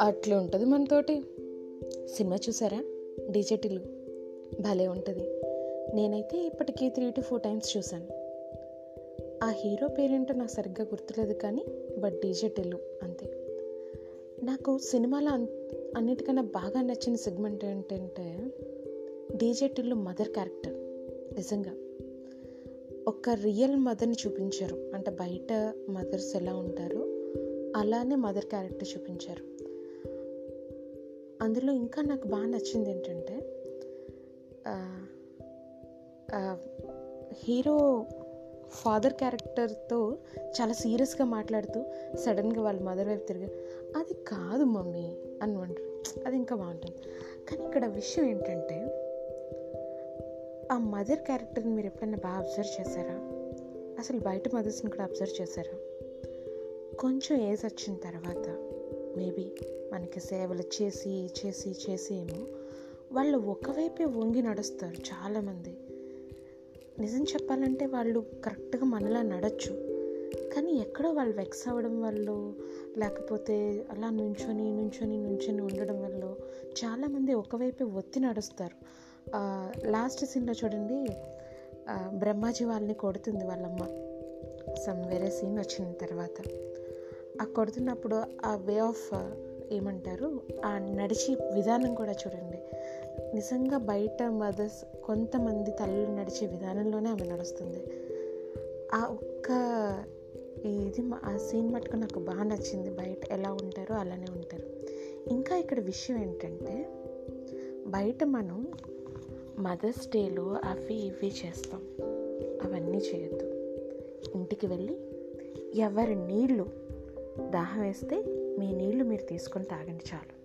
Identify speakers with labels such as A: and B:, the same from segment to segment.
A: అట్లా ఉంటుంది మనతోటి. సినిమా చూసారా? డీజేటీలు భలే ఉంటుంది. నేనైతే ఇప్పటికీ త్రీ టు ఫోర్ టైమ్స్ చూశాను. ఆ హీరో పేరేంటో నాకు సరిగ్గా గుర్తులేదు కానీ బట్ డీజెటిల్లు అంతే. నాకు సినిమాలో అన్నిటికన్నా బాగా నచ్చిన సెగ్మెంట్ ఏంటంటే డీజెటిల్లు మదర్ క్యారెక్టర్. నిజంగా. ఒక రియల్ మదర్ని చూపించారు. అంటే బయట మదర్స్ ఎలా ఉంటారో అలానే మదర్ క్యారెక్టర్ చూపించారు. అందులో ఇంకా నాకు బాగా నచ్చింది ఏంటంటే హీరో ఫాదర్ క్యారెక్టర్తో చాలా సీరియస్గా మాట్లాడుతూ సడన్గా వాళ్ళ మదర్ వైపు తిరిగి అది కాదు మమ్మీ అని అంటారు. అది ఇంకా బాగుంటుంది. కానీ ఇక్కడ విషయం ఏంటంటే ఆ మదర్ క్యారెక్టర్ని మీరు ఎప్పుడైనా బాగా అబ్జర్వ్ చేశారా? అసలు బయట మదర్స్ని కూడా అబ్జర్వ్ చేశారా? కొంచెం ఏజ్ వచ్చిన తర్వాత మేబీ మనకి సేవలు చేసి చేసి చేసి ఏమో వాళ్ళు ఒకవైపే వంగి నడుస్తారు చాలామంది. నిజం చెప్పాలంటే వాళ్ళు కరెక్ట్గా మనలా నడచ్చు. కానీ ఎక్కడో వాళ్ళు వెక్స్ అవ్వడం వల్ల లేకపోతే అలా నుంచొని నుంచొని నుంచొని ఉండడం వల్ల చాలామంది ఒకవైపే ఒత్తి నడుస్తారు. లాస్ట్ సీన్లో చూడండి బ్రహ్మాజీ వాళ్ళని కొడుతుంది వాళ్ళమ్మ. సమ్ వేరే సీన్ వచ్చిన తర్వాత. ఆ కొడుతున్నప్పుడు ఆ వే ఆఫ్ ఏమంటారు ఆ నడిచి విధానం కూడా చూడండి. నిజంగా బయట మదర్స్ కొంతమంది తల్లులు నడిచే విధానంలోనే ఆమె నడుస్తుంది. ఆ ఒక్క ఇది ఆ సీన్ మటుకు నాకు బాగా నచ్చింది. బయట ఎలా ఉంటారో అలానే ఉంటారు. ఇంకా ఇక్కడ విషయం ఏంటంటే బయట మనం మదర్స్ డేలో అవి ఇవి చేస్తాం. అవన్నీ చేయొద్దు. ఇంటికి వెళ్ళి ఎవరి నీళ్ళు దాహం వేస్తే మీ నీళ్ళు మీరు తీసుకొని తాగండి చాలు.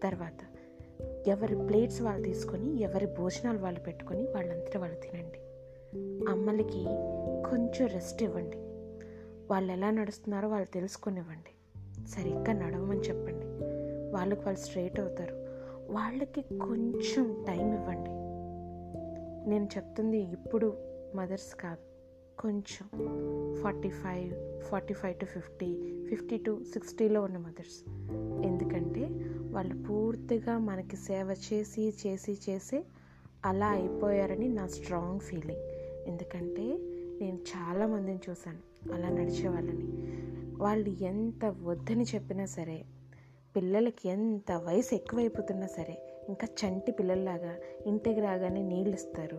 A: తర్వాత ఎవరి ప్లేట్స్ వాళ్ళు తీసుకొని ఎవరి భోజనాలు వాళ్ళు పెట్టుకొని వాళ్ళంతటా వాళ్ళు తినండి. అమ్మలకి కొంచెం రెస్ట్ ఇవ్వండి. వాళ్ళు ఎలా నడుస్తున్నారో వాళ్ళు తెలుసుకునివ్వండి. సరిగ్గా నడవమని చెప్పండి. వాళ్ళకి వాళ్ళు స్ట్రైట్ అవుతారు. వాళ్ళకి కొంచెం టైం ఇవ్వండి. నేను చెప్తుంది ఇప్పుడు మదర్స్ కాదు. కొంచెం forty five forty five to fifty fifty to సిక్స్టీలో ఉన్న మదర్స్. ఎందుకంటే వాళ్ళు పూర్తిగా మనకి సేవ చేసి చేసి చేసి అలా అయిపోయారని నా స్ట్రాంగ్ ఫీలింగ్. ఎందుకంటే నేను చాలామందిని చూశాను అలా నడిచే వాళ్ళని. వాళ్ళు ఎంత వద్దని చెప్పినా సరే పిల్లలకి ఎంత వయసు ఎక్కువైపోతున్నా సరే ఇంకా చంటి పిల్లల్లాగా ఇంటికి రాగానే నీళ్ళు ఇస్తారు.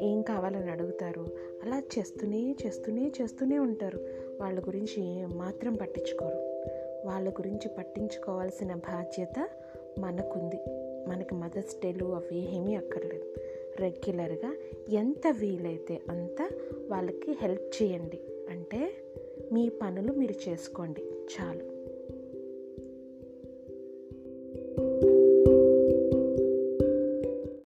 A: ఏం కావాలని అడుగుతారు? అలా చేస్తూనే చేస్తూనే చేస్తూనే ఉంటారు. వాళ్ళ గురించి మాత్రం పట్టించుకోరు. వాళ్ళ గురించి పట్టించుకోవాల్సిన బాధ్యత మనకుంది. మనకి మదర్స్ డేలు అవి ఏమీ అక్కర్లేదు. రెగ్యులర్గా ఎంత వీలైతే అంత వాళ్ళకి హెల్ప్ చేయండి. అంటే మీ పనులు మీరు చేసుకోండి. చాలు.